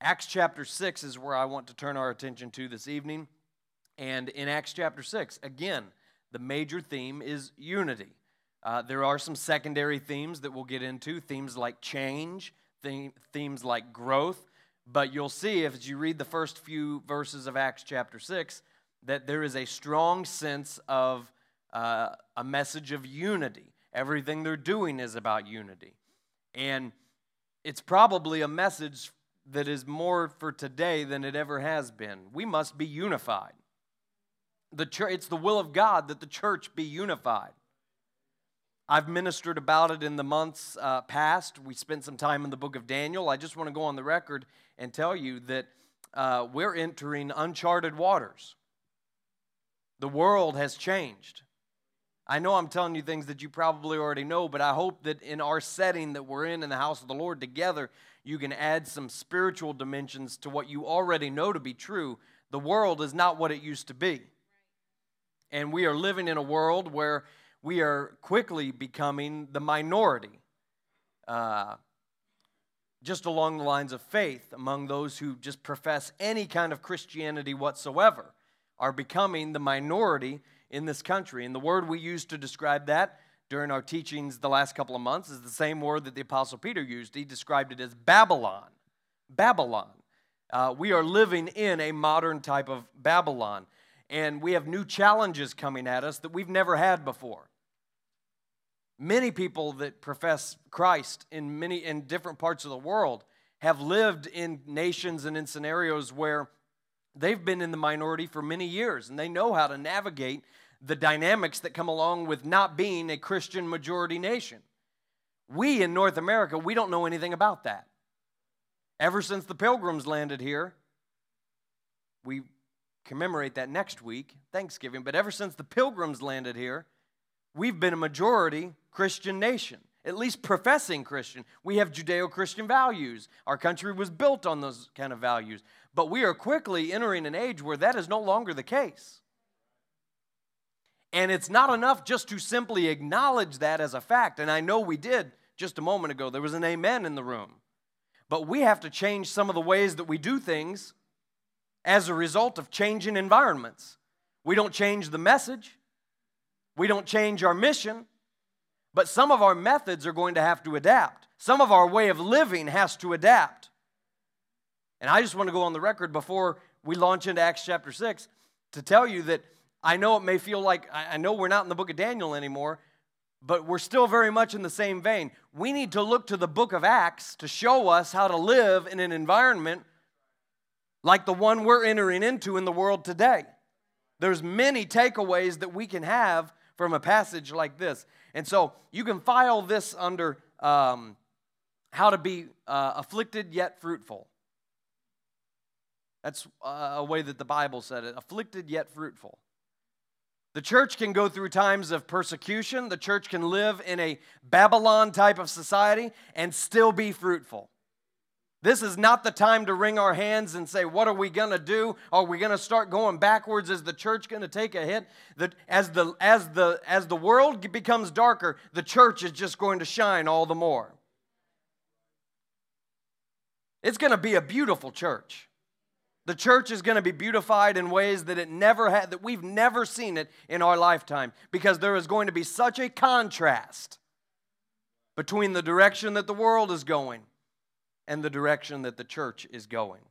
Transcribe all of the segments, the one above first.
Acts chapter 6 is where I want to turn our attention to this evening. And in Acts chapter 6, again, the major theme is unity. Uh, there are some secondary themes that we'll get into, themes like change, theme, themes like growth. But you'll see if you read the first few verses of Acts chapter 6 that there is a strong sense of uh, a message of unity. Everything they're doing is about unity. And it's probably a message that is more for today than it ever has been. We must be unified. The church, it's the will of God that the church be unified. I've ministered about it in the months uh, past. We spent some time in the book of Daniel. I just want to go on the record and tell you that uh, we're entering uncharted waters. The world has changed. I know I'm telling you things that you probably already know, but I hope that in our setting that we're in in the house of the Lord together, you can add some spiritual dimensions to what you already know to be true. The world is not what it used to be. And we are living in a world where we are quickly becoming the minority, uh, just along the lines of faith among those who just profess any kind of Christianity whatsoever, are becoming the minority in this country. And the word we use to describe that during our teachings the last couple of months is the same word that the Apostle Peter used. He described it as Babylon. Babylon. Uh, we are living in a modern type of Babylon and we have new challenges coming at us that we've never had before. Many people that profess Christ in many in different parts of the world have lived in nations and in scenarios where they've been in the minority for many years and they know how to navigate the dynamics that come along with not being a Christian majority nation. We in North America, we don't know anything about that. Ever since the pilgrims landed here, we commemorate that next week, Thanksgiving. But ever since the pilgrims landed here, we've been a majority Christian nation, at least professing Christian. We have Judeo Christian values. Our country was built on those kind of values. But we are quickly entering an age where that is no longer the case. And it's not enough just to simply acknowledge that as a fact. And I know we did just a moment ago. There was an amen in the room. But we have to change some of the ways that we do things as a result of changing environments. We don't change the message, we don't change our mission, but some of our methods are going to have to adapt. Some of our way of living has to adapt. And I just want to go on the record before we launch into Acts chapter 6 to tell you that I know it may feel like, I know we're not in the book of Daniel anymore, but we're still very much in the same vein. We need to look to the book of Acts to show us how to live in an environment like the one we're entering into in the world today. There's many takeaways that we can have from a passage like this. And so you can file this under um, how to be uh, afflicted yet fruitful. That's uh, a way that the Bible said it afflicted yet fruitful. The church can go through times of persecution. The church can live in a Babylon type of society and still be fruitful. This is not the time to wring our hands and say, What are we going to do? Are we going to start going backwards? Is the church going to take a hit? That as the, as, the, as the world becomes darker, the church is just going to shine all the more. It's going to be a beautiful church. The church is going to be beautified in ways that it never had, that we've never seen it in our lifetime, because there is going to be such a contrast between the direction that the world is going and the direction that the church is going.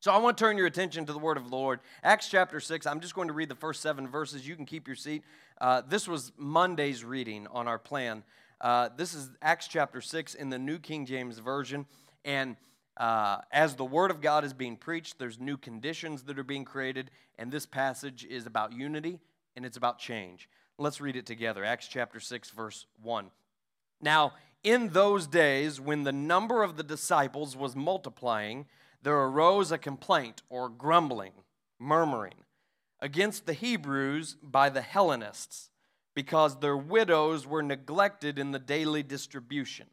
So I want to turn your attention to the word of the Lord. Acts chapter 6. I'm just going to read the first seven verses. You can keep your seat. Uh, this was Monday's reading on our plan. Uh, this is Acts chapter 6 in the New King James Version. And uh, as the word of God is being preached, there's new conditions that are being created. And this passage is about unity and it's about change. Let's read it together. Acts chapter 6, verse 1. Now, in those days, when the number of the disciples was multiplying, there arose a complaint or grumbling, murmuring against the Hebrews by the Hellenists, because their widows were neglected in the daily distribution.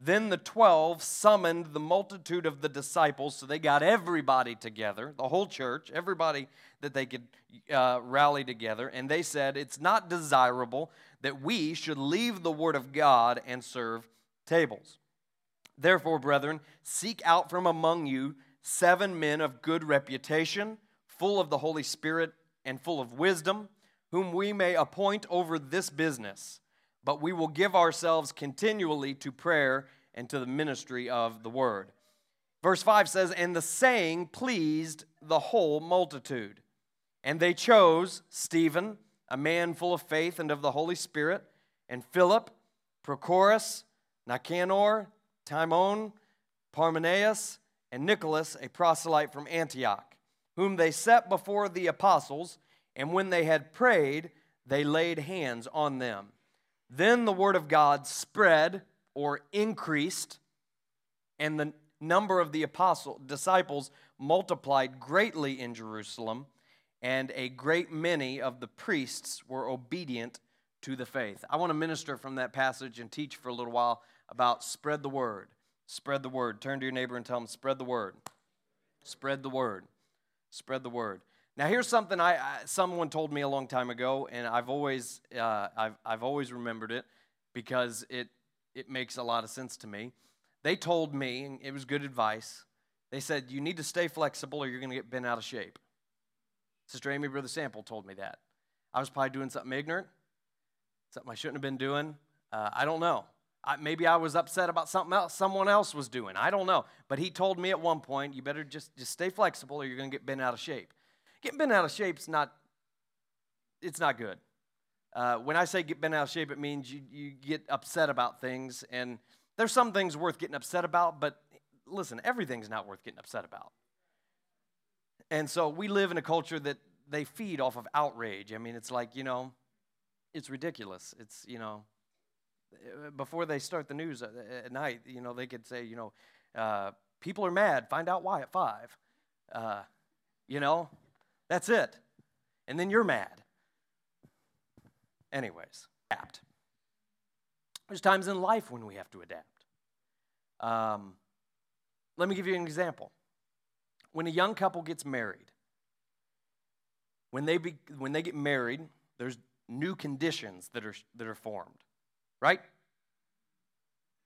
Then the twelve summoned the multitude of the disciples, so they got everybody together, the whole church, everybody that they could uh, rally together, and they said, It's not desirable that we should leave the word of God and serve tables. Therefore, brethren, seek out from among you seven men of good reputation, full of the Holy Spirit and full of wisdom, whom we may appoint over this business. But we will give ourselves continually to prayer and to the ministry of the word. Verse 5 says, And the saying pleased the whole multitude. And they chose Stephen, a man full of faith and of the Holy Spirit, and Philip, Prochorus, Nicanor, Timon, Parmenas, and Nicholas, a proselyte from Antioch, whom they set before the apostles, and when they had prayed, they laid hands on them. Then the word of God spread or increased, and the number of the apostle disciples multiplied greatly in Jerusalem, and a great many of the priests were obedient to the faith. I want to minister from that passage and teach for a little while about spread the word. Spread the word. Turn to your neighbor and tell them, spread the word. Spread the word. Spread the word. Now, here's something I, I someone told me a long time ago, and I've always uh, I've, I've always remembered it because it it makes a lot of sense to me. They told me, and it was good advice. They said you need to stay flexible, or you're going to get bent out of shape. Sister Amy, Brother Sample told me that. I was probably doing something ignorant, something I shouldn't have been doing. Uh, I don't know. I, maybe I was upset about something else someone else was doing. I don't know. But he told me at one point, you better just, just stay flexible or you're going to get bent out of shape. Getting bent out of shape is not, it's not good. Uh, when I say get bent out of shape, it means you, you get upset about things. And there's some things worth getting upset about, but listen, everything's not worth getting upset about. And so we live in a culture that they feed off of outrage. I mean, it's like, you know, it's ridiculous. It's, you know, before they start the news at night, you know, they could say, you know, uh, people are mad. Find out why at five. Uh, you know, that's it. And then you're mad. Anyways, adapt. There's times in life when we have to adapt. Um, let me give you an example. When a young couple gets married, when they, be, when they get married, there's new conditions that are, that are formed right?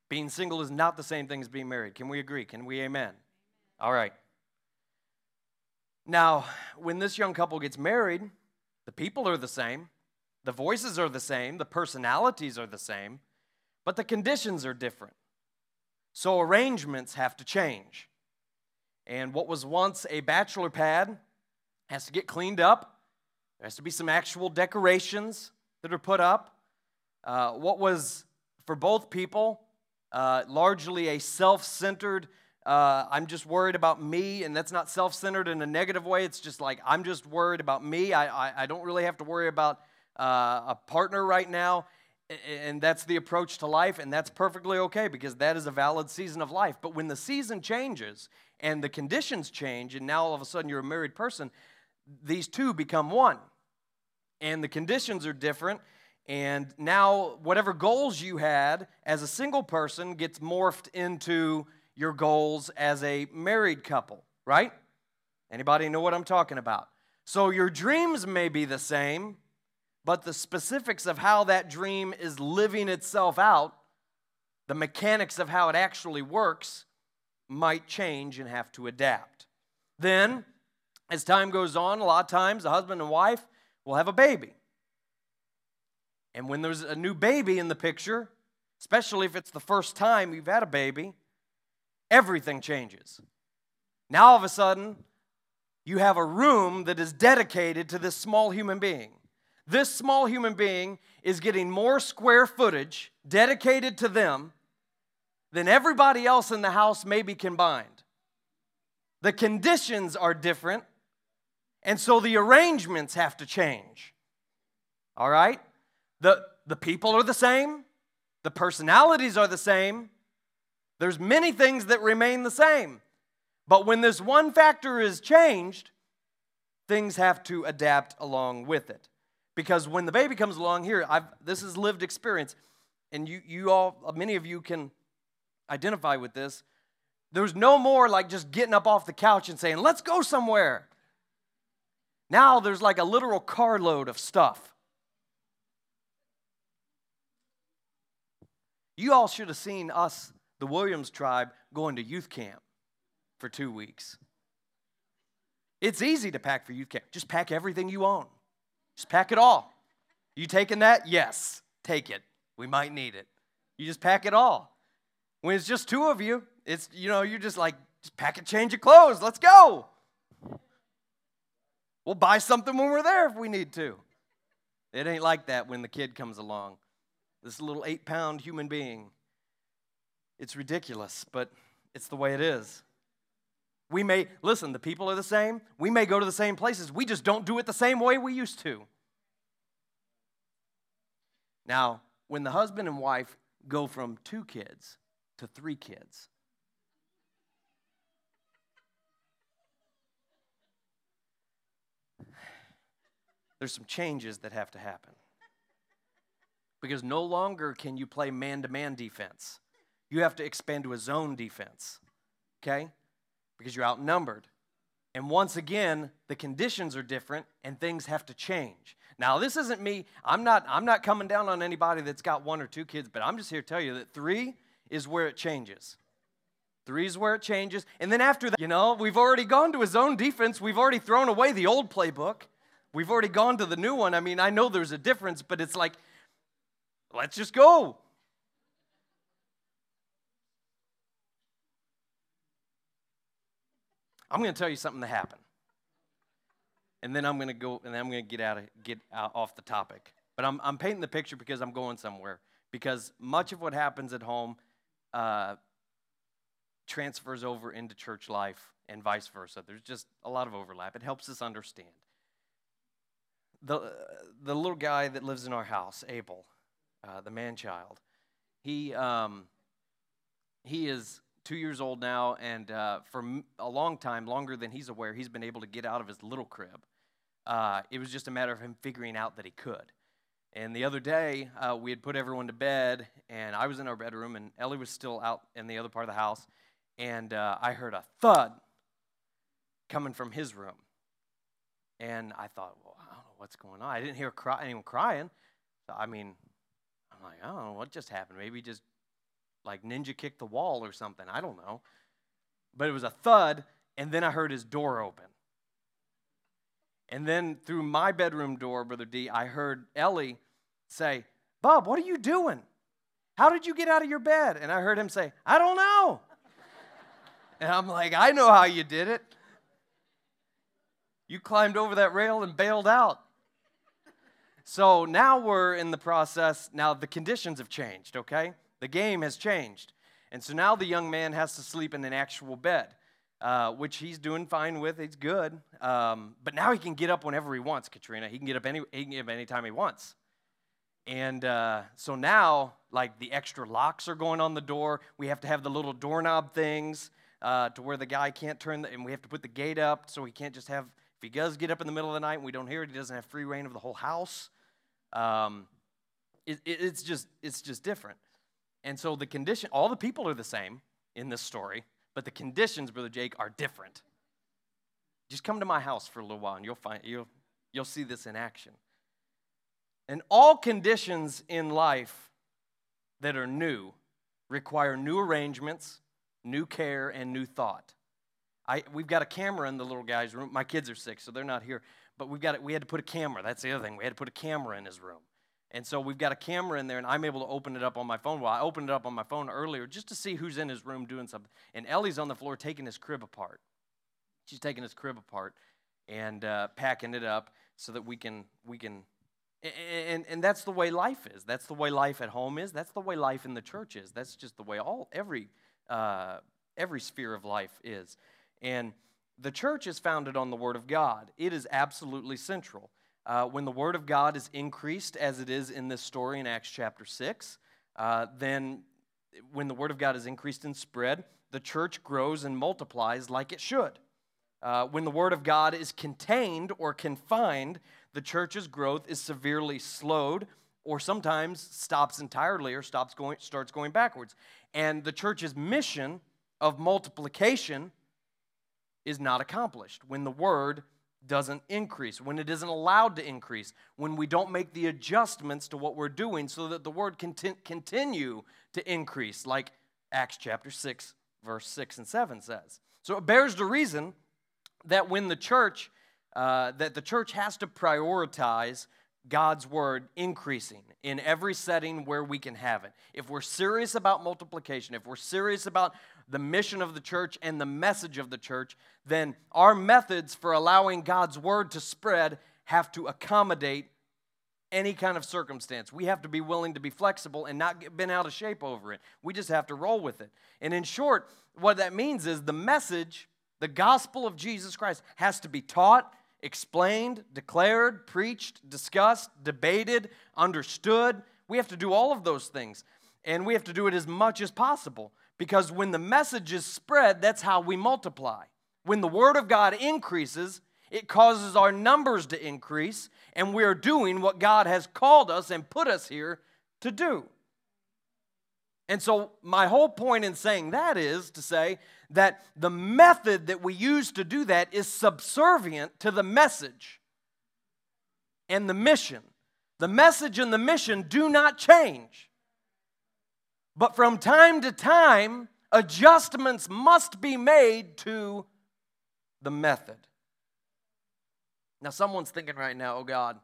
Being single is not the same thing as being married. Can we agree? Can we amen? All right. Now, when this young couple gets married, the people are the same, the voices are the same, the personalities are the same, but the conditions are different. So arrangements have to change. And what was once a bachelor pad has to get cleaned up. There has to be some actual decorations that are put up. Uh, what was for both people uh, largely a self centered, uh, I'm just worried about me, and that's not self centered in a negative way. It's just like, I'm just worried about me. I, I, I don't really have to worry about uh, a partner right now. And that's the approach to life, and that's perfectly okay because that is a valid season of life. But when the season changes and the conditions change, and now all of a sudden you're a married person, these two become one. And the conditions are different, and now, whatever goals you had as a single person gets morphed into your goals as a married couple, right? Anybody know what I'm talking about? So, your dreams may be the same, but the specifics of how that dream is living itself out, the mechanics of how it actually works, might change and have to adapt. Then, as time goes on, a lot of times the husband and wife will have a baby. And when there's a new baby in the picture, especially if it's the first time you've had a baby, everything changes. Now, all of a sudden, you have a room that is dedicated to this small human being. This small human being is getting more square footage dedicated to them than everybody else in the house maybe combined. The conditions are different, and so the arrangements have to change. All right? The, the people are the same, the personalities are the same. There's many things that remain the same. But when this one factor is changed, things have to adapt along with it. Because when the baby comes along here, I've, this is lived experience, and you, you all, many of you can identify with this. There's no more like just getting up off the couch and saying, let's go somewhere. Now there's like a literal carload of stuff. You all should have seen us, the Williams tribe, going to youth camp for two weeks. It's easy to pack for youth camp. Just pack everything you own. Just pack it all. You taking that? Yes, take it. We might need it. You just pack it all. When it's just two of you, it's you know, you're just like, just pack a change of clothes. Let's go. We'll buy something when we're there if we need to. It ain't like that when the kid comes along. This little eight pound human being. It's ridiculous, but it's the way it is. We may, listen, the people are the same. We may go to the same places. We just don't do it the same way we used to. Now, when the husband and wife go from two kids to three kids, there's some changes that have to happen. Because no longer can you play man to man defense. You have to expand to a zone defense. Okay? because you're outnumbered. And once again, the conditions are different and things have to change. Now, this isn't me. I'm not I'm not coming down on anybody that's got one or two kids, but I'm just here to tell you that 3 is where it changes. Three is where it changes. And then after that, you know, we've already gone to a zone defense. We've already thrown away the old playbook. We've already gone to the new one. I mean, I know there's a difference, but it's like, let's just go. I'm going to tell you something that happened. And then I'm going to go, and I'm going to get out of, get out off the topic. But I'm, I'm painting the picture because I'm going somewhere. Because much of what happens at home uh, transfers over into church life and vice versa. There's just a lot of overlap. It helps us understand. The, the little guy that lives in our house, Abel, uh, the man child, he, um, he is two years old now, and uh, for a long time, longer than he's aware, he's been able to get out of his little crib. Uh, it was just a matter of him figuring out that he could. And the other day, uh, we had put everyone to bed, and I was in our bedroom, and Ellie was still out in the other part of the house, and uh, I heard a thud coming from his room. And I thought, well, I don't know what's going on. I didn't hear cry- anyone crying. So, I mean, I'm like, I don't know what just happened. Maybe just like ninja kicked the wall or something. I don't know. But it was a thud, and then I heard his door open. And then through my bedroom door, Brother D, I heard Ellie say, Bob, what are you doing? How did you get out of your bed? And I heard him say, I don't know. and I'm like, I know how you did it. You climbed over that rail and bailed out. So now we're in the process. Now the conditions have changed, okay? The game has changed. And so now the young man has to sleep in an actual bed, uh, which he's doing fine with. It's good. Um, but now he can get up whenever he wants, Katrina. He can get up any, he can get up anytime he wants. And uh, so now, like the extra locks are going on the door. We have to have the little doorknob things uh, to where the guy can't turn, the, and we have to put the gate up so he can't just have, if he does get up in the middle of the night and we don't hear it, he doesn't have free rein of the whole house. Um, it, it, it's just, it's just different. And so the condition, all the people are the same in this story, but the conditions, Brother Jake, are different. Just come to my house for a little while and you'll find you'll you'll see this in action. And all conditions in life that are new require new arrangements, new care, and new thought. I, we've got a camera in the little guy's room. My kids are sick, so they're not here. But we've got we had to put a camera. That's the other thing. We had to put a camera in his room. And so we've got a camera in there, and I'm able to open it up on my phone. Well, I opened it up on my phone earlier just to see who's in his room doing something. And Ellie's on the floor taking his crib apart. She's taking his crib apart and uh, packing it up so that we can we can. And, and that's the way life is. That's the way life at home is. That's the way life in the church is. That's just the way all every uh, every sphere of life is. And the church is founded on the Word of God. It is absolutely central. Uh, when the Word of God is increased, as it is in this story in Acts chapter 6, uh, then when the Word of God is increased and spread, the church grows and multiplies like it should. Uh, when the Word of God is contained or confined, the church's growth is severely slowed or sometimes stops entirely or stops going, starts going backwards. And the church's mission of multiplication is not accomplished when the Word doesn't increase, when it isn't allowed to increase, when we don't make the adjustments to what we're doing so that the word can continue to increase, like Acts chapter 6, verse 6 and 7 says. So it bears the reason that when the church, uh, that the church has to prioritize God's word increasing in every setting where we can have it. If we're serious about multiplication, if we're serious about the mission of the church and the message of the church, then our methods for allowing God's word to spread have to accommodate any kind of circumstance. We have to be willing to be flexible and not get bent out of shape over it. We just have to roll with it. And in short, what that means is the message, the gospel of Jesus Christ, has to be taught, explained, declared, preached, discussed, debated, understood. We have to do all of those things. And we have to do it as much as possible because when the message is spread, that's how we multiply. When the word of God increases, it causes our numbers to increase, and we're doing what God has called us and put us here to do. And so, my whole point in saying that is to say that the method that we use to do that is subservient to the message and the mission. The message and the mission do not change. But from time to time, adjustments must be made to the method. Now, someone's thinking right now, oh God,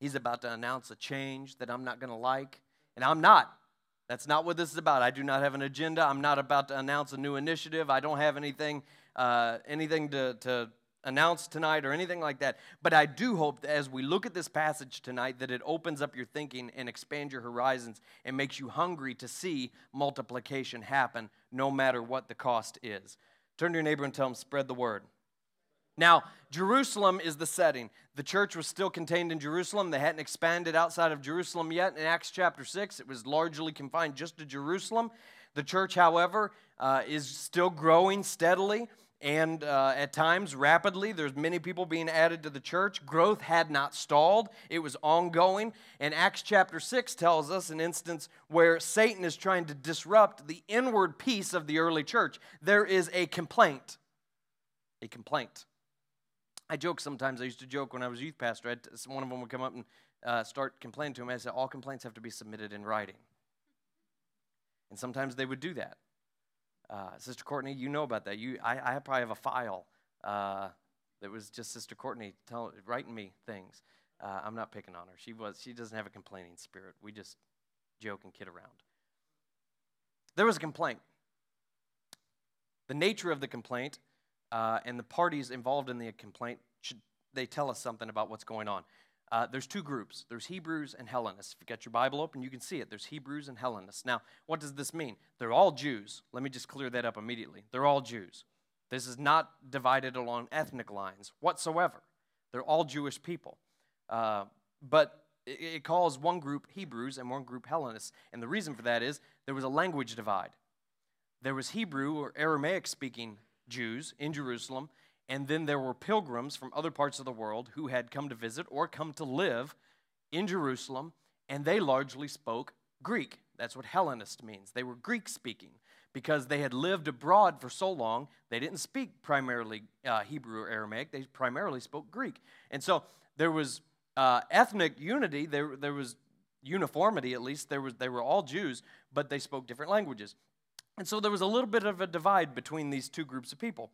he's about to announce a change that I'm not going to like. And I'm not. That's not what this is about. I do not have an agenda. I'm not about to announce a new initiative. I don't have anything, uh, anything to, to announce tonight or anything like that. But I do hope that as we look at this passage tonight, that it opens up your thinking and expands your horizons and makes you hungry to see multiplication happen, no matter what the cost is. Turn to your neighbor and tell him, spread the word. Now, Jerusalem is the setting. The church was still contained in Jerusalem. They hadn't expanded outside of Jerusalem yet. In Acts chapter 6, it was largely confined just to Jerusalem. The church, however, uh, is still growing steadily and uh, at times rapidly. There's many people being added to the church. Growth had not stalled, it was ongoing. And Acts chapter 6 tells us an instance where Satan is trying to disrupt the inward peace of the early church. There is a complaint. A complaint. I joke sometimes. I used to joke when I was youth pastor. I'd, one of them would come up and uh, start complaining to him. I said, All complaints have to be submitted in writing. And sometimes they would do that. Uh, Sister Courtney, you know about that. You, I, I probably have a file uh, that was just Sister Courtney writing me things. Uh, I'm not picking on her. She was. She doesn't have a complaining spirit. We just joke and kid around. There was a complaint. The nature of the complaint uh, and the parties involved in the complaint should they tell us something about what's going on. Uh, there's two groups. There's Hebrews and Hellenists. If you got your Bible open, you can see it. There's Hebrews and Hellenists. Now, what does this mean? They're all Jews. Let me just clear that up immediately. They're all Jews. This is not divided along ethnic lines whatsoever. They're all Jewish people. Uh, but it, it calls one group Hebrews and one group Hellenists. And the reason for that is there was a language divide. There was Hebrew or Aramaic speaking Jews in Jerusalem, and then there were pilgrims from other parts of the world who had come to visit or come to live in Jerusalem, and they largely spoke Greek. That's what Hellenist means. They were Greek speaking because they had lived abroad for so long. They didn't speak primarily uh, Hebrew or Aramaic, they primarily spoke Greek. And so there was uh, ethnic unity, there, there was uniformity at least. There was, they were all Jews, but they spoke different languages. And so there was a little bit of a divide between these two groups of people.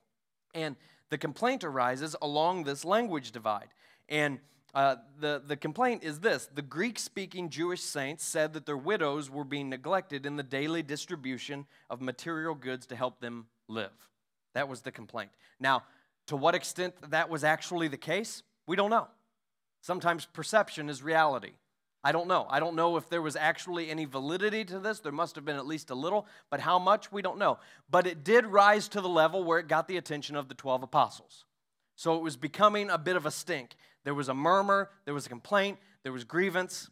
And the complaint arises along this language divide. And uh, the, the complaint is this the Greek speaking Jewish saints said that their widows were being neglected in the daily distribution of material goods to help them live. That was the complaint. Now, to what extent that was actually the case, we don't know. Sometimes perception is reality. I don't know. I don't know if there was actually any validity to this. There must have been at least a little, but how much, we don't know. But it did rise to the level where it got the attention of the 12 apostles. So it was becoming a bit of a stink. There was a murmur, there was a complaint, there was grievance.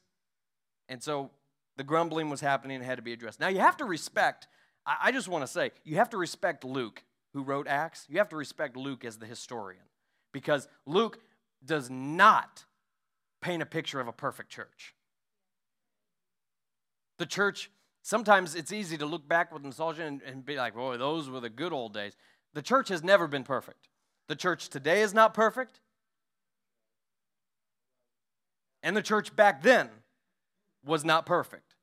And so the grumbling was happening and had to be addressed. Now you have to respect, I just want to say, you have to respect Luke, who wrote Acts. You have to respect Luke as the historian because Luke does not paint a picture of a perfect church. The church, sometimes it's easy to look back with nostalgia and, and be like, boy, those were the good old days. The church has never been perfect. The church today is not perfect. And the church back then was not perfect.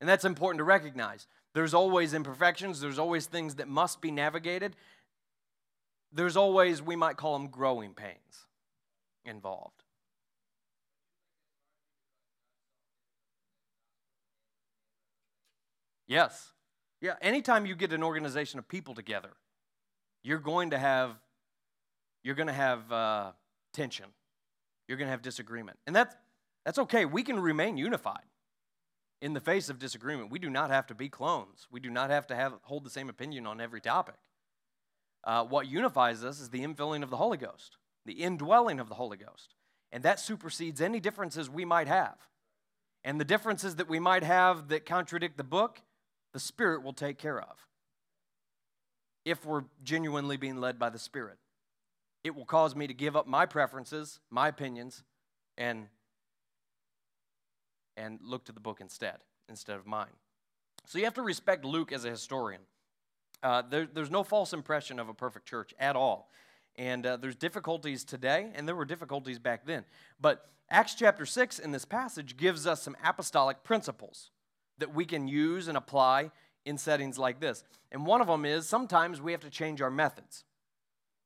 And that's important to recognize. There's always imperfections, there's always things that must be navigated. there's always, we might call them growing pains involved. Yes. Yeah, anytime you get an organization of people together, you're going to have you're going to have uh, tension. You're going to have disagreement. And that's that's okay. We can remain unified in the face of disagreement. We do not have to be clones. We do not have to have hold the same opinion on every topic. Uh, what unifies us is the infilling of the Holy Ghost, the indwelling of the Holy Ghost. And that supersedes any differences we might have. And the differences that we might have that contradict the book, the Spirit will take care of. If we're genuinely being led by the Spirit, it will cause me to give up my preferences, my opinions, and, and look to the book instead, instead of mine. So you have to respect Luke as a historian. Uh, there, there's no false impression of a perfect church at all. And uh, there's difficulties today, and there were difficulties back then. But Acts chapter 6 in this passage gives us some apostolic principles that we can use and apply in settings like this. And one of them is sometimes we have to change our methods.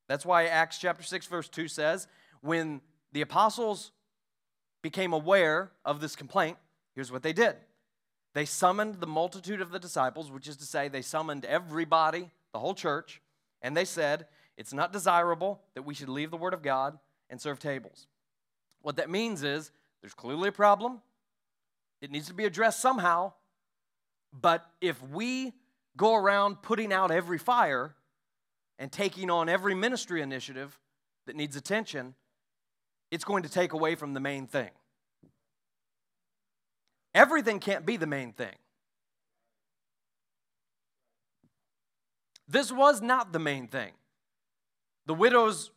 That's why Acts chapter 6, verse 2 says, when the apostles became aware of this complaint, here's what they did they summoned the multitude of the disciples, which is to say, they summoned everybody, the whole church, and they said, It's not desirable that we should leave the word of God and serve tables. What that means is there's clearly a problem, it needs to be addressed somehow, but if we go around putting out every fire and taking on every ministry initiative that needs attention, it's going to take away from the main thing. Everything can't be the main thing. This was not the main thing. The widows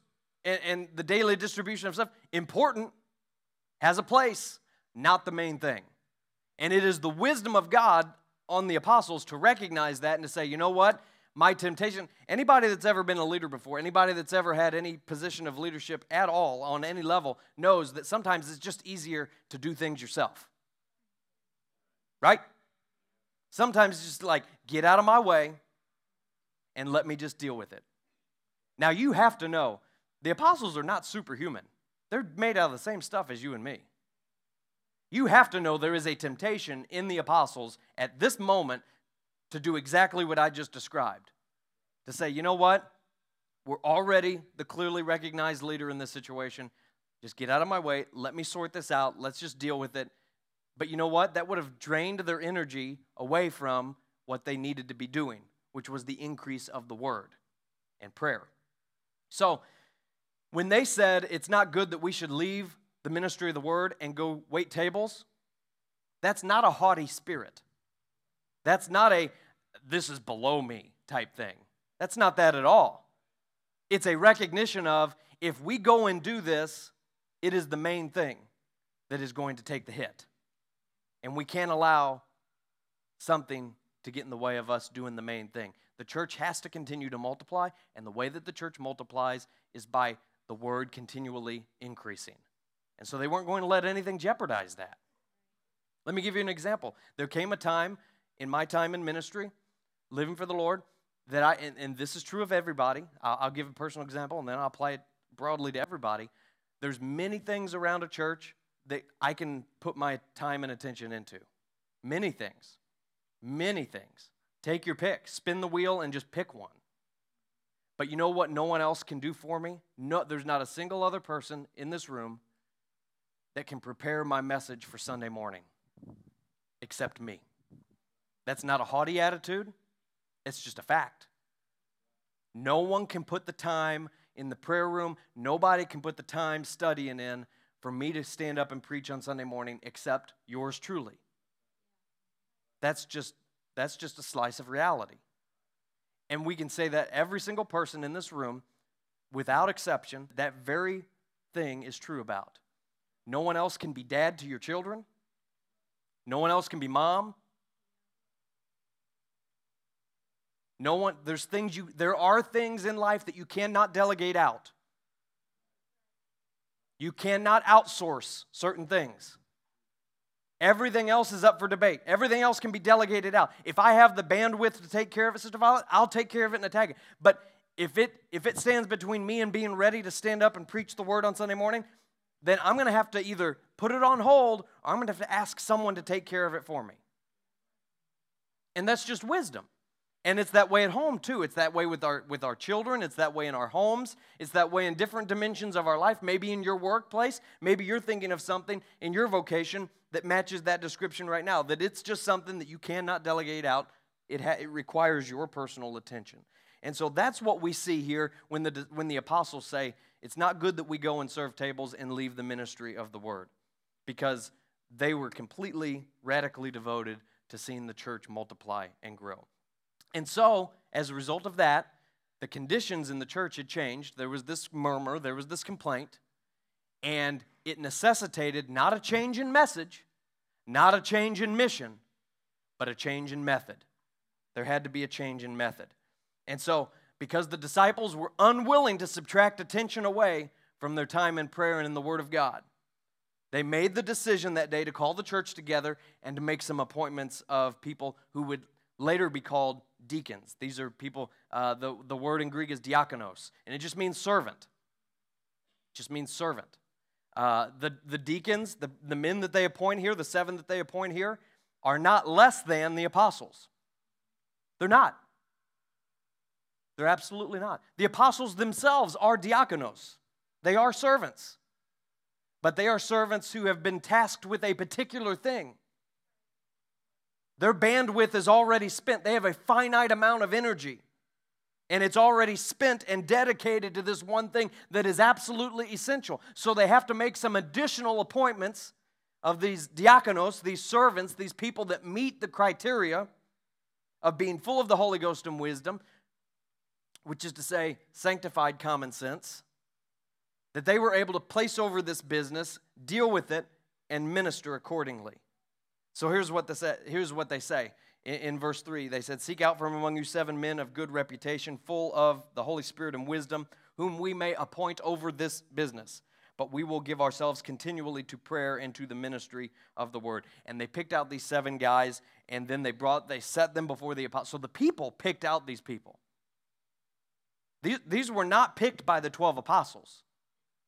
and, and, the daily distribution of stuff, important, has a place, not the main thing. And it is the wisdom of God on the apostles to recognize that and to say, you know what? My temptation, anybody that's ever been a leader before, anybody that's ever had any position of leadership at all on any level, knows that sometimes it's just easier to do things yourself. Right? Sometimes it's just like, get out of my way and let me just deal with it. Now, you have to know the apostles are not superhuman, they're made out of the same stuff as you and me. You have to know there is a temptation in the apostles at this moment to do exactly what I just described. To say, you know what? We're already the clearly recognized leader in this situation. Just get out of my way. Let me sort this out. Let's just deal with it. But you know what? That would have drained their energy away from what they needed to be doing, which was the increase of the word and prayer. So, when they said it's not good that we should leave the ministry of the word and go wait tables, that's not a haughty spirit. That's not a this is below me type thing. That's not that at all. It's a recognition of if we go and do this, it is the main thing that is going to take the hit. And we can't allow something to get in the way of us doing the main thing. The church has to continue to multiply, and the way that the church multiplies is by the word continually increasing. And so they weren't going to let anything jeopardize that. Let me give you an example. There came a time in my time in ministry, living for the Lord, that I, and, and this is true of everybody. I'll, I'll give a personal example and then I'll apply it broadly to everybody. There's many things around a church that I can put my time and attention into. Many things. Many things. Take your pick, spin the wheel, and just pick one. But you know what no one else can do for me? No, there's not a single other person in this room that can prepare my message for Sunday morning except me. That's not a haughty attitude, it's just a fact. No one can put the time in the prayer room, nobody can put the time studying in for me to stand up and preach on Sunday morning except yours truly. That's just that's just a slice of reality. And we can say that every single person in this room without exception that very thing is true about. No one else can be dad to your children. No one else can be mom. No one, there's things you, there are things in life that you cannot delegate out. You cannot outsource certain things. Everything else is up for debate. Everything else can be delegated out. If I have the bandwidth to take care of it, Sister Violet, I'll take care of it and attack it. But if it if it stands between me and being ready to stand up and preach the word on Sunday morning, then I'm going to have to either put it on hold or I'm going to have to ask someone to take care of it for me. And that's just wisdom. And it's that way at home too. It's that way with our with our children, it's that way in our homes, it's that way in different dimensions of our life, maybe in your workplace, maybe you're thinking of something in your vocation that matches that description right now, that it's just something that you cannot delegate out. It, ha- it requires your personal attention. And so that's what we see here when the, when the apostles say, it's not good that we go and serve tables and leave the ministry of the word. Because they were completely, radically devoted to seeing the church multiply and grow. And so, as a result of that, the conditions in the church had changed. There was this murmur, there was this complaint, and it necessitated not a change in message, not a change in mission, but a change in method. There had to be a change in method. And so, because the disciples were unwilling to subtract attention away from their time in prayer and in the Word of God, they made the decision that day to call the church together and to make some appointments of people who would later be called deacons. These are people, uh, the, the word in Greek is diakonos, and it just means servant. It just means servant. Uh, the, the deacons, the, the men that they appoint here, the seven that they appoint here, are not less than the apostles. They're not. They're absolutely not. The apostles themselves are diakonos, they are servants. But they are servants who have been tasked with a particular thing. Their bandwidth is already spent. They have a finite amount of energy. And it's already spent and dedicated to this one thing that is absolutely essential. So they have to make some additional appointments of these diakonos, these servants, these people that meet the criteria of being full of the Holy Ghost and wisdom, which is to say, sanctified common sense, that they were able to place over this business, deal with it, and minister accordingly. So here's what, the, here's what they say in, in verse 3. They said, Seek out from among you seven men of good reputation, full of the Holy Spirit and wisdom, whom we may appoint over this business. But we will give ourselves continually to prayer and to the ministry of the word. And they picked out these seven guys, and then they brought, they set them before the apostles. So the people picked out these people. These, were not picked by the 12 apostles.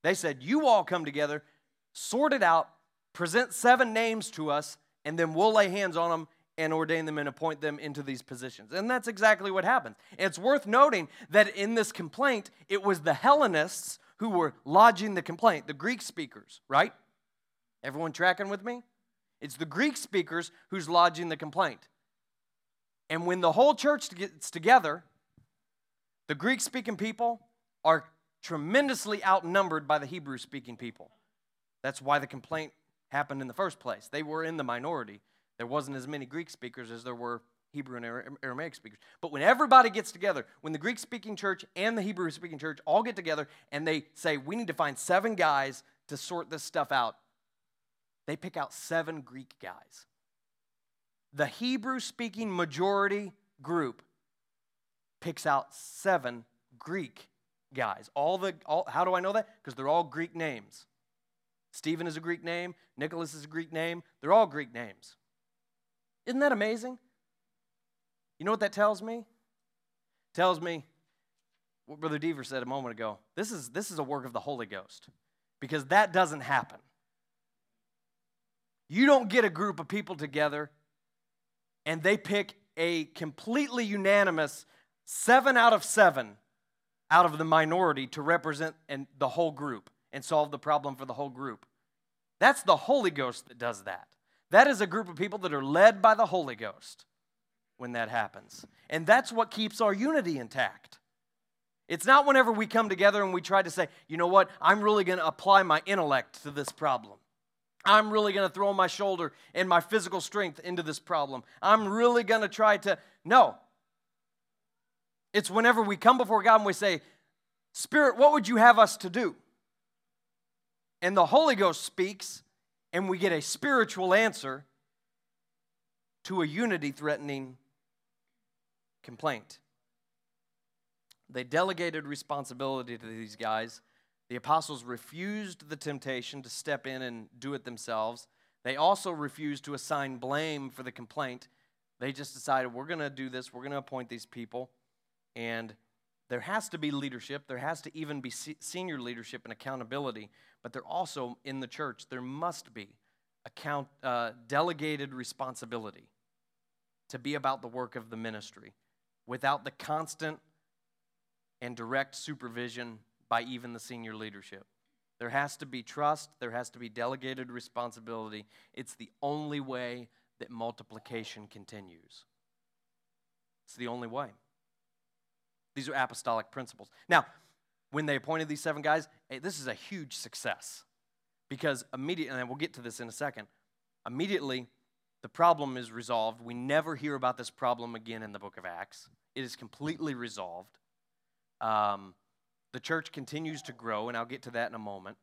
They said, You all come together, sort it out, present seven names to us, and then we'll lay hands on them and ordain them and appoint them into these positions. And that's exactly what happened. it's worth noting that in this complaint, it was the Hellenists who were lodging the complaint, the Greek speakers, right? Everyone tracking with me? It's the Greek speakers who's lodging the complaint. And when the whole church gets together, the Greek speaking people are tremendously outnumbered by the Hebrew speaking people. That's why the complaint happened in the first place. They were in the minority. There wasn't as many Greek speakers as there were Hebrew and Aramaic speakers. But when everybody gets together, when the Greek speaking church and the Hebrew speaking church all get together and they say, we need to find seven guys to sort this stuff out, they pick out seven Greek guys. The Hebrew speaking majority group picks out seven Greek guys. All the all, how do I know that? Because they're all Greek names. Stephen is a Greek name, Nicholas is a Greek name. They're all Greek names. Isn't that amazing? You know what that tells me? Tells me what Brother Deaver said a moment ago. This is, this is a work of the Holy Ghost because that doesn't happen. You don't get a group of people together and they pick a completely unanimous seven out of seven out of the minority to represent and the whole group and solve the problem for the whole group. That's the Holy Ghost that does that. That is a group of people that are led by the Holy Ghost when that happens. And that's what keeps our unity intact. It's not whenever we come together and we try to say, you know what, I'm really going to apply my intellect to this problem. I'm really going to throw my shoulder and my physical strength into this problem. I'm really going to try to. No. It's whenever we come before God and we say, Spirit, what would you have us to do? and the Holy Ghost speaks, and we get a spiritual answer to a unity threatening complaint. They delegated responsibility to these guys. The apostles refused the temptation to step in and do it themselves. They also refused to assign blame for the complaint. They just decided, we're going to do this, we're going to appoint these people. And there has to be leadership, there has to even be senior leadership and accountability, but there also, in the church, there must be account, uh, delegated responsibility to be about the work of the ministry without the constant and direct supervision by even the senior leadership. There has to be trust, there has to be delegated responsibility. It's the only way that multiplication continues. It's the only way. These are apostolic principles. Now, when they appointed these seven guys, hey, this is a huge success because immediately, and we'll get to this in a second, immediately the problem is resolved. We never hear about this problem again in the book of Acts. It is completely resolved. Um, the church continues to grow, and I'll get to that in a moment.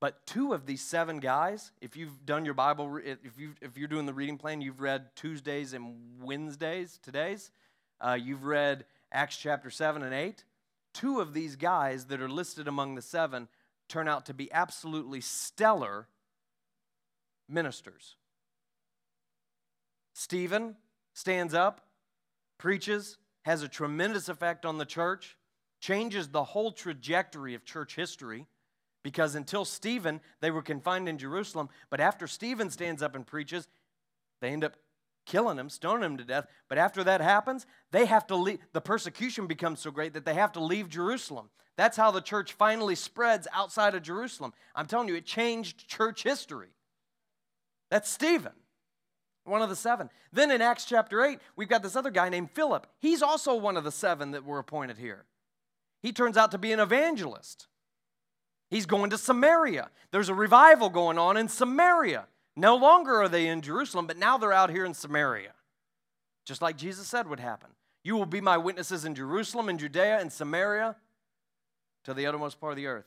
But two of these seven guys, if you've done your Bible, if, you if you're doing the reading plan, you've read Tuesdays and Wednesdays, today's, uh, you've read Acts chapter 7 and 8. Two of these guys that are listed among the seven turn out to be absolutely stellar ministers. Stephen stands up, preaches, has a tremendous effect on the church, changes the whole trajectory of church history. Because until Stephen, they were confined in Jerusalem. But after Stephen stands up and preaches, they end up killing him, stoning him to death. But after that happens, they have to leave. The persecution becomes so great that they have to leave Jerusalem. That's how the church finally spreads outside of Jerusalem. I'm telling you, it changed church history. That's Stephen, one of the seven. Then in Acts chapter 8, we've got this other guy named Philip. He's also one of the seven that were appointed here. He turns out to be an evangelist. He's going to Samaria. There's a revival going on in Samaria. No longer are they in Jerusalem, but now they're out here in Samaria. Just like Jesus said would happen. You will be my witnesses in Jerusalem and Judea and Samaria to the uttermost part of the earth.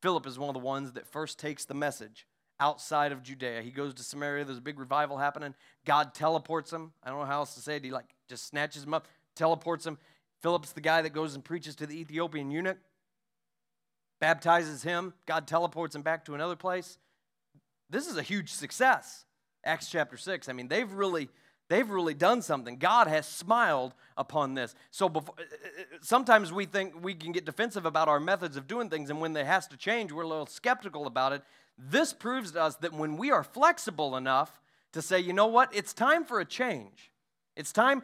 Philip is one of the ones that first takes the message outside of Judea. He goes to Samaria. There's a big revival happening. God teleports him. I don't know how else to say it. He like just snatches him up, teleports him. Philip's the guy that goes and preaches to the Ethiopian eunuch, baptizes him. God teleports him back to another place. This is a huge success. Acts chapter 6. I mean, they've really they've really done something. God has smiled upon this. So before, uh, uh, sometimes we think we can get defensive about our methods of doing things, and when they has to change, we're a little skeptical about it. This proves to us that when we are flexible enough to say, you know what, it's time for a change. It's time.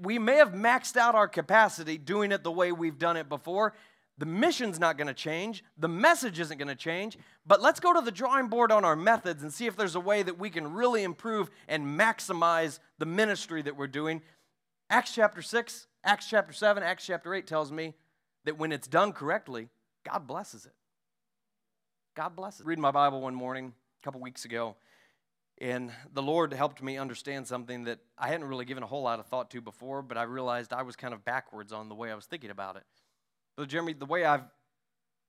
We may have maxed out our capacity doing it the way we've done it before, the mission's not going to change, the message isn't going to change, but let's go to the drawing board on our methods and see if there's a way that we can really improve and maximize the ministry that we're doing. Acts chapter 6, Acts chapter 7, Acts chapter 8 tells me that when it's done correctly, God blesses it. God blesses it. Reading my Bible one morning, a couple weeks ago, and the Lord helped me understand something that I hadn't really given a whole lot of thought to before, but I realized I was kind of backwards on the way I was thinking about it. So, Jeremy, the way I've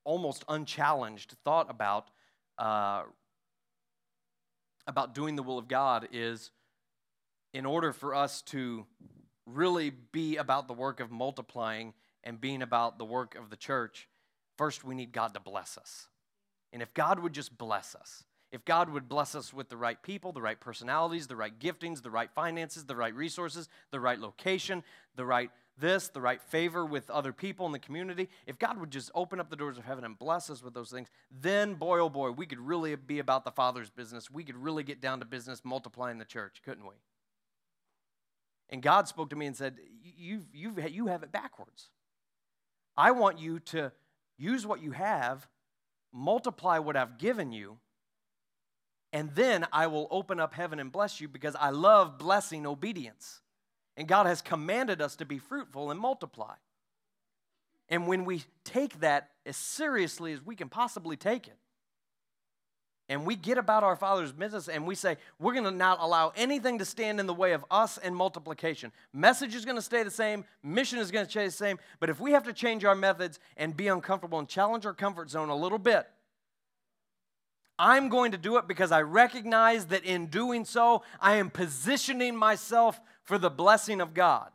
almost unchallenged thought about uh, about doing the will of God is in order for us to really be about the work of multiplying and being about the work of the church, first we need God to bless us. And if God would just bless us, if God would bless us with the right people, the right personalities, the right giftings, the right finances, the right resources, the right location, the right this, the right favor with other people in the community, if God would just open up the doors of heaven and bless us with those things, then boy, oh boy, we could really be about the Father's business. We could really get down to business multiplying the church, couldn't we? And God spoke to me and said, you've, you've, you have it backwards. I want you to use what you have, multiply what I've given you, and then I will open up heaven and bless you because I love blessing obedience. And God has commanded us to be fruitful and multiply. And when we take that as seriously as we can possibly take it, and we get about our Father's business and we say, we're going to not allow anything to stand in the way of us and multiplication. Message is going to stay the same, mission is going to stay the same, but if we have to change our methods and be uncomfortable and challenge our comfort zone a little bit, I'm going to do it because I recognize that in doing so, I am positioning myself for the blessing of God.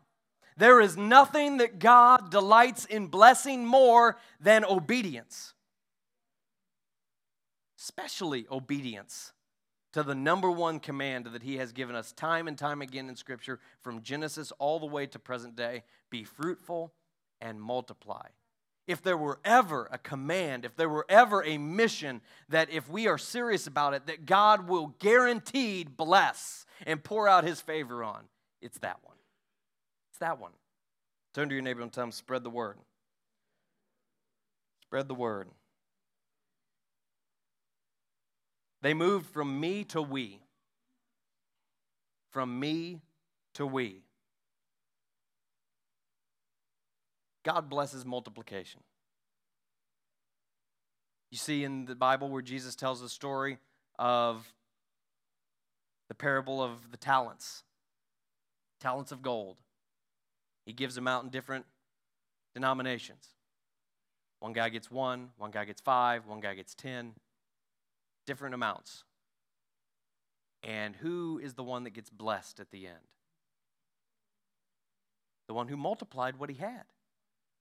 There is nothing that God delights in blessing more than obedience, especially obedience to the number one command that He has given us time and time again in Scripture from Genesis all the way to present day be fruitful and multiply. If there were ever a command, if there were ever a mission that if we are serious about it, that God will guaranteed bless and pour out his favor on, it's that one. It's that one. Turn to your neighbor and tell him, spread the word. Spread the word. They moved from me to we. From me to we. God blesses multiplication. You see in the Bible where Jesus tells the story of the parable of the talents, talents of gold. He gives them out in different denominations. One guy gets one, one guy gets five, one guy gets ten, different amounts. And who is the one that gets blessed at the end? The one who multiplied what he had.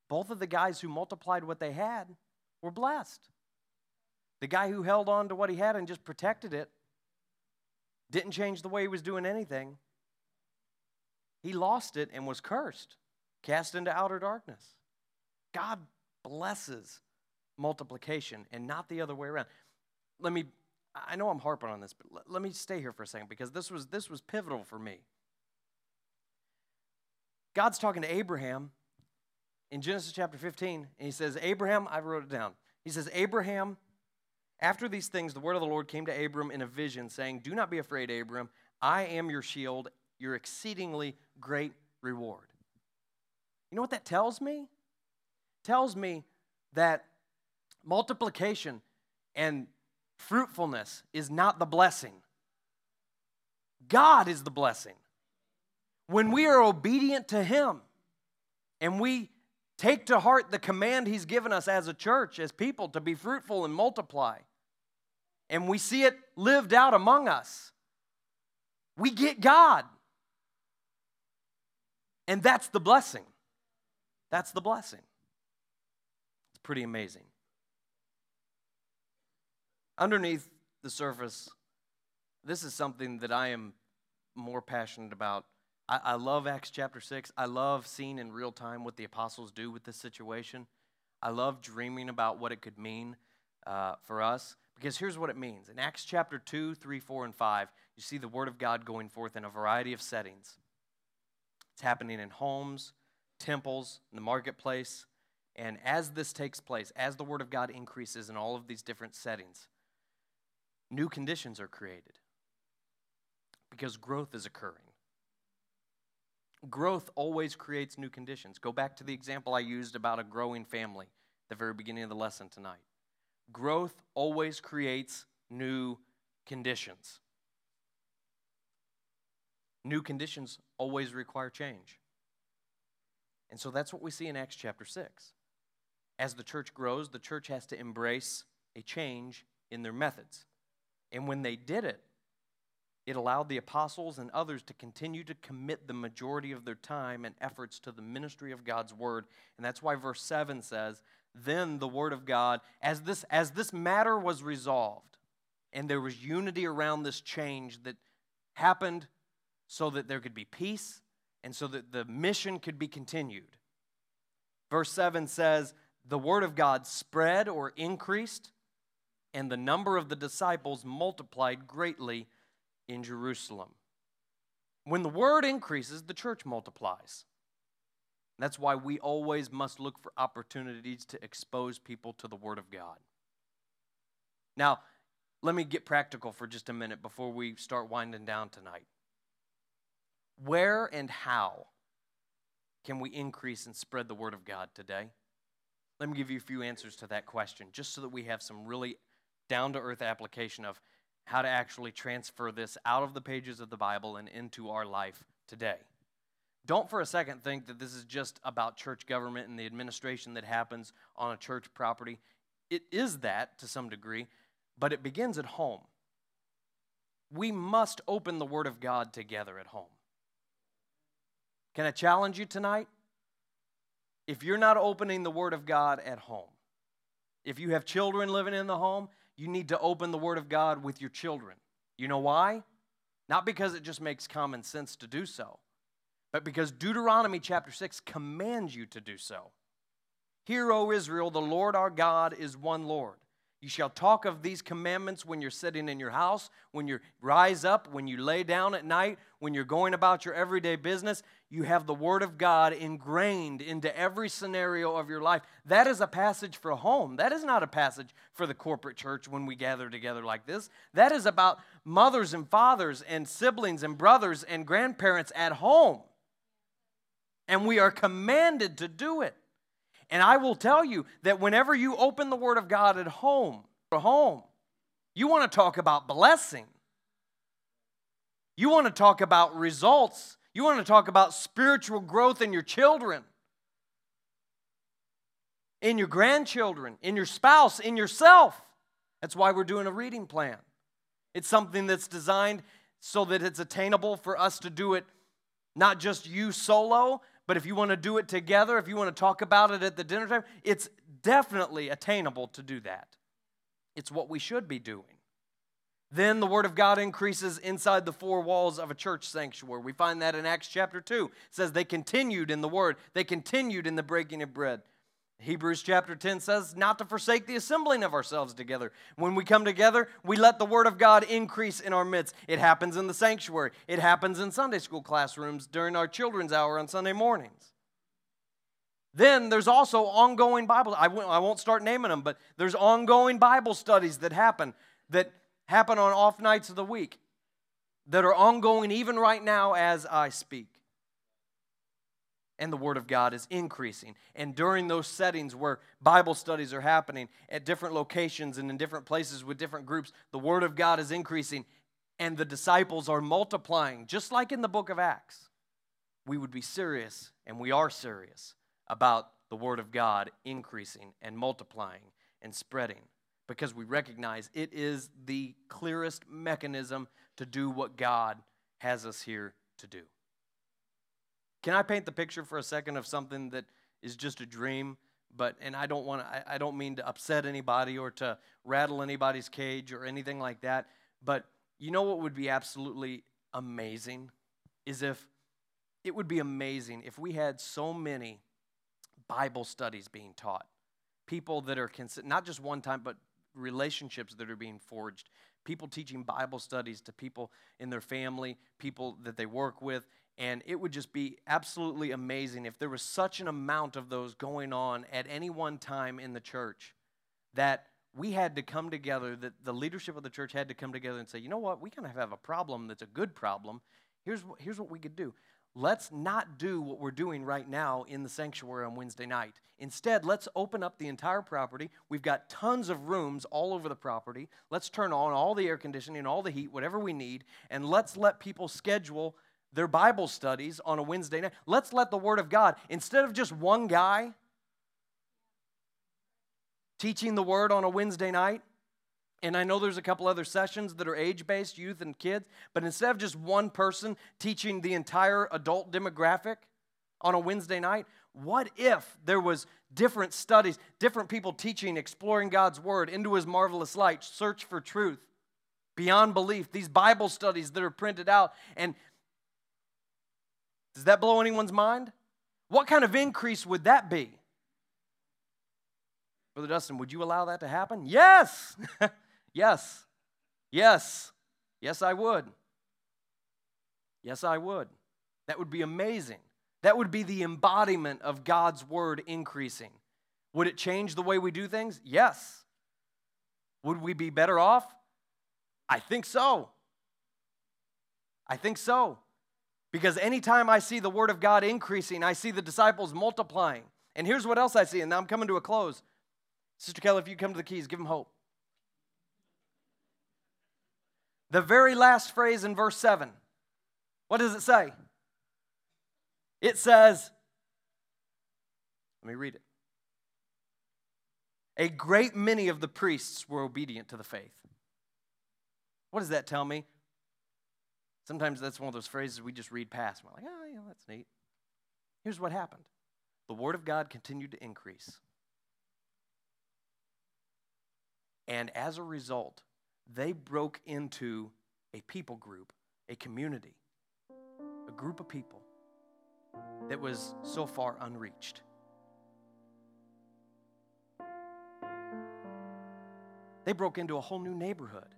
Both of the guys who multiplied what they had were blessed. The guy who held on to what he had and just protected it didn't change the way he was doing anything. He lost it and was cursed, cast into outer darkness. God blesses multiplication and not the other way around. Let me I know I'm harping on this, but let, let me stay here for a second because this was this was pivotal for me. God's talking to Abraham in Genesis chapter 15, and he says, Abraham, I wrote it down. He says, Abraham, after these things, the word of the Lord came to Abram in a vision, saying, Do not be afraid, Abram. I am your shield, your exceedingly great reward. You know what that tells me? It tells me that multiplication and fruitfulness is not the blessing. God is the blessing. When we are obedient to Him and we Take to heart the command he's given us as a church, as people, to be fruitful and multiply. And we see it lived out among us. We get God. And that's the blessing. That's the blessing. It's pretty amazing. Underneath the surface, this is something that I am more passionate about I, I love Acts chapter 6. I love seeing in real time what the apostles do with this situation. I love dreaming about what it could mean uh, for us because here's what it means. In Acts chapter 2, 3, 4, and 5, you see the Word of God going forth in a variety of settings. It's happening in homes, temples, in the marketplace. And as this takes place, as the Word of God increases in all of these different settings, new conditions are created because growth is occurring. Growth always creates new conditions. Go back to the example I used about a growing family at the very beginning of the lesson tonight. Growth always creates new conditions. New conditions always require change. And so that's what we see in Acts chapter 6. As the church grows, the church has to embrace a change in their methods. And when they did it, it allowed the apostles and others to continue to commit the majority of their time and efforts to the ministry of God's word. And that's why verse 7 says, Then the word of God, as this, as this matter was resolved, and there was unity around this change that happened so that there could be peace and so that the mission could be continued. Verse 7 says, The word of God spread or increased, and the number of the disciples multiplied greatly in Jerusalem. When the word increases, the church multiplies. That's why we always must look for opportunities to expose people to the Word of God. Now, let me get practical for just a minute before we start winding down tonight. Where and how can we increase and spread the Word of God today? Let me give you a few answers to that question, just so that we have some really down to earth application of how to actually transfer this out of the pages of the Bible and into our life today. Don't for a second think that this is just about church government and the administration that happens on a church property. It is that to some degree, but it begins at home. We must open the Word of God together at home. Can I challenge you tonight? If you're not opening the Word of God at home, if you have children living in the home, you need to open the Word of God with your children. You know why? Not because it just makes common sense to do so, but because Deuteronomy chapter 6 commands you to do so. Hear, O Israel, the Lord our God is one Lord. You shall talk of these commandments when you're sitting in your house, when you rise up, when you lay down at night, when you're going about your everyday business. You have the Word of God ingrained into every scenario of your life. That is a passage for home. That is not a passage for the corporate church when we gather together like this. That is about mothers and fathers and siblings and brothers and grandparents at home. And we are commanded to do it. And I will tell you that whenever you open the Word of God at home, at home, you want to talk about blessing. You want to talk about results. You want to talk about spiritual growth in your children, in your grandchildren, in your spouse, in yourself. That's why we're doing a reading plan. It's something that's designed so that it's attainable for us to do it not just you solo, but if you want to do it together, if you want to talk about it at the dinner time, it's definitely attainable to do that. It's what we should be doing. Then the word of God increases inside the four walls of a church sanctuary. We find that in Acts chapter 2. It says they continued in the word, they continued in the breaking of bread. Hebrews chapter 10 says not to forsake the assembling of ourselves together. When we come together, we let the word of God increase in our midst. It happens in the sanctuary, it happens in Sunday school classrooms during our children's hour on Sunday mornings. Then there's also ongoing Bible. I won't, won't start naming them, but there's ongoing Bible studies that happen that happen on off nights of the week that are ongoing even right now as I speak and the Word of God is increasing. And during those settings where Bible studies are happening at different locations and in different places with different groups, the Word of God is increasing and the disciples are multiplying, just like in the book of Acts. We would be serious, and we are serious, about the Word of God increasing and multiplying and spreading because we recognize it is the clearest mechanism to do what God has us here to do. Can I paint the picture for a second of something that is just a dream? But and I don't want. I, I don't mean to upset anybody or to rattle anybody's cage or anything like that. But you know what would be absolutely amazing is if it would be amazing if we had so many Bible studies being taught. People that are not just one time, but relationships that are being forged. People teaching Bible studies to people in their family, people that they work with, and it would just be absolutely amazing if there was such an amount of those going on at any one time in the church that we had to come together, that the leadership of the church had to come together and say, you know what, we kind of have a problem that's a good problem. Here's, here's what we could do. Let's not do what we're doing right now in the sanctuary on Wednesday night. Instead, let's open up the entire property. We've got tons of rooms all over the property. Let's turn on all the air conditioning, all the heat, whatever we need, and let's let people schedule their Bible studies on a Wednesday night. Let's let the Word of God, instead of just one guy teaching the Word on a Wednesday night, and I know there's a couple other sessions that are age based, youth and kids, but instead of just one person teaching the entire adult demographic on a Wednesday night, what if there was different studies, different people teaching, exploring God's Word into His marvelous light, search for truth, beyond belief, these Bible studies that are printed out, and does that blow anyone's mind? What kind of increase would that be? Brother Dustin, would you allow that to happen? Yes. yes. Yes. Yes, I would. Yes, I would. That would be amazing. That would be the embodiment of God's word increasing. Would it change the way we do things? Yes. Would we be better off? I think so. I think so. Because anytime I see the Word of God increasing, I see the disciples multiplying. And here's what else I see, and now I'm coming to a close. Sister Kelly, if you come to the keys, give them hope. The very last phrase in verse 7, what does it say? It says, let me read it. A great many of the priests were obedient to the faith. What does that tell me? Sometimes that's one of those phrases we just read past. We're like, oh, yeah, that's neat. Here's what happened the Word of God continued to increase. And as a result, they broke into a people group, a community, a group of people that was so far unreached. They broke into a whole new neighborhood.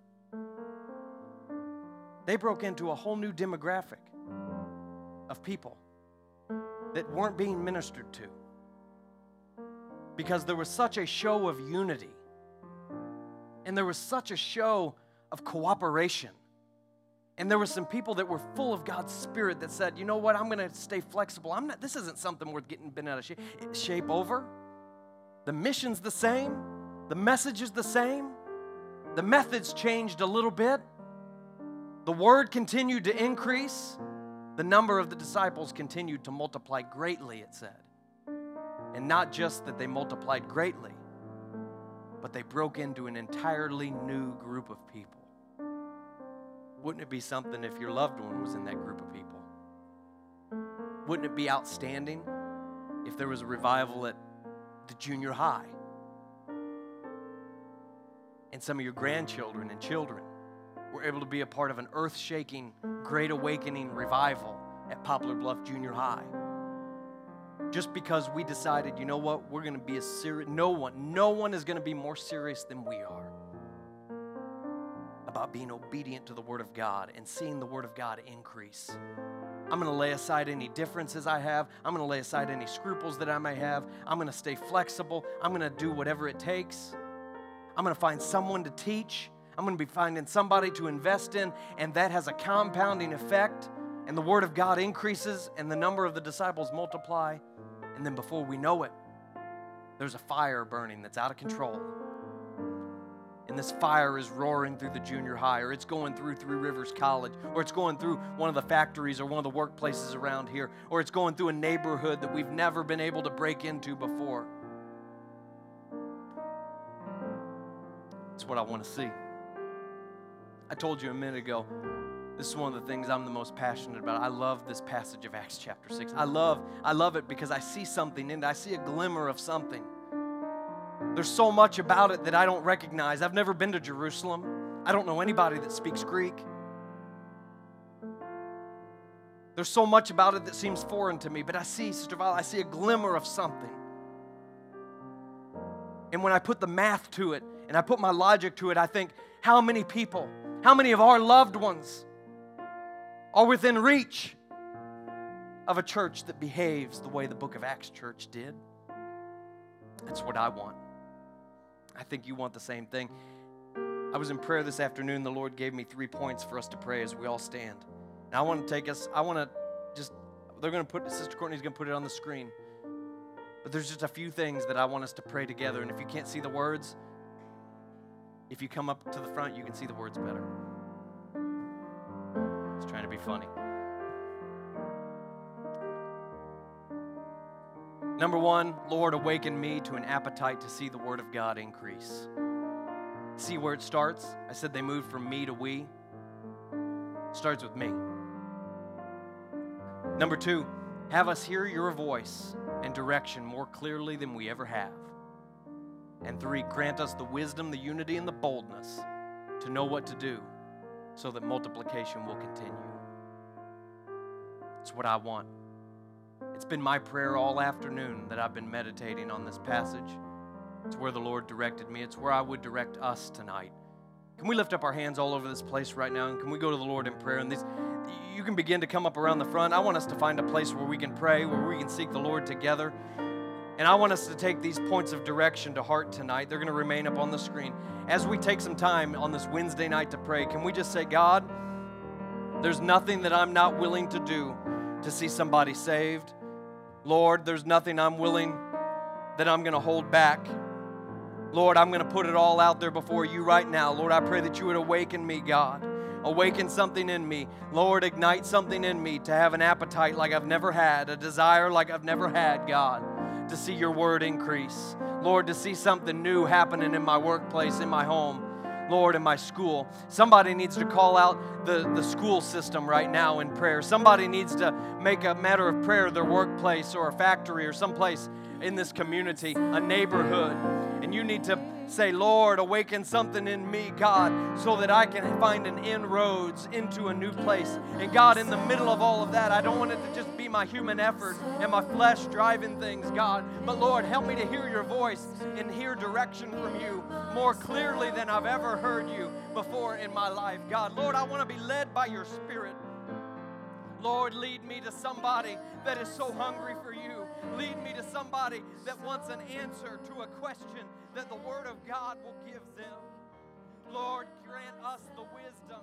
They broke into a whole new demographic of people that weren't being ministered to because there was such a show of unity and there was such a show of cooperation. And there were some people that were full of God's Spirit that said, you know what, I'm going to stay flexible. I'm not, this isn't something worth getting bent out of shape, shape over. The mission's the same, the message is the same, the methods changed a little bit. The word continued to increase. The number of the disciples continued to multiply greatly, it said. And not just that they multiplied greatly, but they broke into an entirely new group of people. Wouldn't it be something if your loved one was in that group of people? Wouldn't it be outstanding if there was a revival at the junior high? And some of your grandchildren and children were able to be a part of an earth shaking, great awakening revival at Poplar Bluff Junior High just because we decided, you know what, we're going to be as serious. No one, no one is going to be more serious than we are about being obedient to the Word of God and seeing the Word of God increase. I'm going to lay aside any differences I have. I'm going to lay aside any scruples that I may have. I'm going to stay flexible. I'm going to do whatever it takes. I'm going to find someone to teach. I'm going to be finding somebody to invest in, and that has a compounding effect. And the Word of God increases, and the number of the disciples multiply. And then before we know it, there's a fire burning that's out of control. And this fire is roaring through the junior high, or it's going through Three Rivers College, or it's going through one of the factories or one of the workplaces around here, or it's going through a neighborhood that we've never been able to break into before. It's what I want to see. I told you a minute ago, this is one of the things I'm the most passionate about. I love this passage of Acts chapter 6. I love, I love it because I see something in it. I see a glimmer of something. There's so much about it that I don't recognize. I've never been to Jerusalem. I don't know anybody that speaks Greek. There's so much about it that seems foreign to me, but I see, Sister Violet, I see a glimmer of something. And when I put the math to it and I put my logic to it, I think, how many people, how many of our loved ones are within reach of a church that behaves the way the book of Acts church did. That's what I want. I think you want the same thing. I was in prayer this afternoon. The Lord gave me three points for us to pray as we all stand. Now, I want to take us, I want to just, they're going to put, Sister Courtney's going to put it on the screen. But there's just a few things that I want us to pray together. And if you can't see the words, if you come up to the front, you can see the words better funny. Number one, Lord, awaken me to an appetite to see the Word of God increase. See where it starts? I said they moved from me to we. It starts with me. Number two, have us hear your voice and direction more clearly than we ever have. And three, grant us the wisdom, the unity, and the boldness to know what to do so that multiplication will continue. It's what I want. It's been my prayer all afternoon that I've been meditating on this passage. It's where the Lord directed me, it's where I would direct us tonight. Can we lift up our hands all over this place right now and can we go to the Lord in prayer? And these, you can begin to come up around the front. I want us to find a place where we can pray, where we can seek the Lord together. And I want us to take these points of direction to heart tonight. They're going to remain up on the screen. As we take some time on this Wednesday night to pray, can we just say, God, there's nothing that I'm not willing to do to see somebody saved. Lord, there's nothing I'm willing that I'm going to hold back. Lord, I'm going to put it all out there before you right now. Lord, I pray that you would awaken me, God. Awaken something in me. Lord, ignite something in me to have an appetite like I've never had, a desire like I've never had, God to see your word increase. Lord, to see something new happening in my workplace, in my home. Lord, in my school. Somebody needs to call out the, the school system right now in prayer. Somebody needs to make a matter of prayer their workplace or a factory or someplace in this community, a neighborhood, and you need to say, Lord, awaken something in me, God, so that I can find an inroads into a new place. And God, in the middle of all of that, I don't want it to just be my human effort and my flesh driving things, God, but Lord, help me to hear your voice and hear direction from you more clearly than I've ever heard you before in my life. God, Lord, I want to be led by your Spirit. Lord, lead me to somebody that is so hungry for. Lead me to somebody that wants an answer to a question that the Word of God will give them. Lord, grant us the wisdom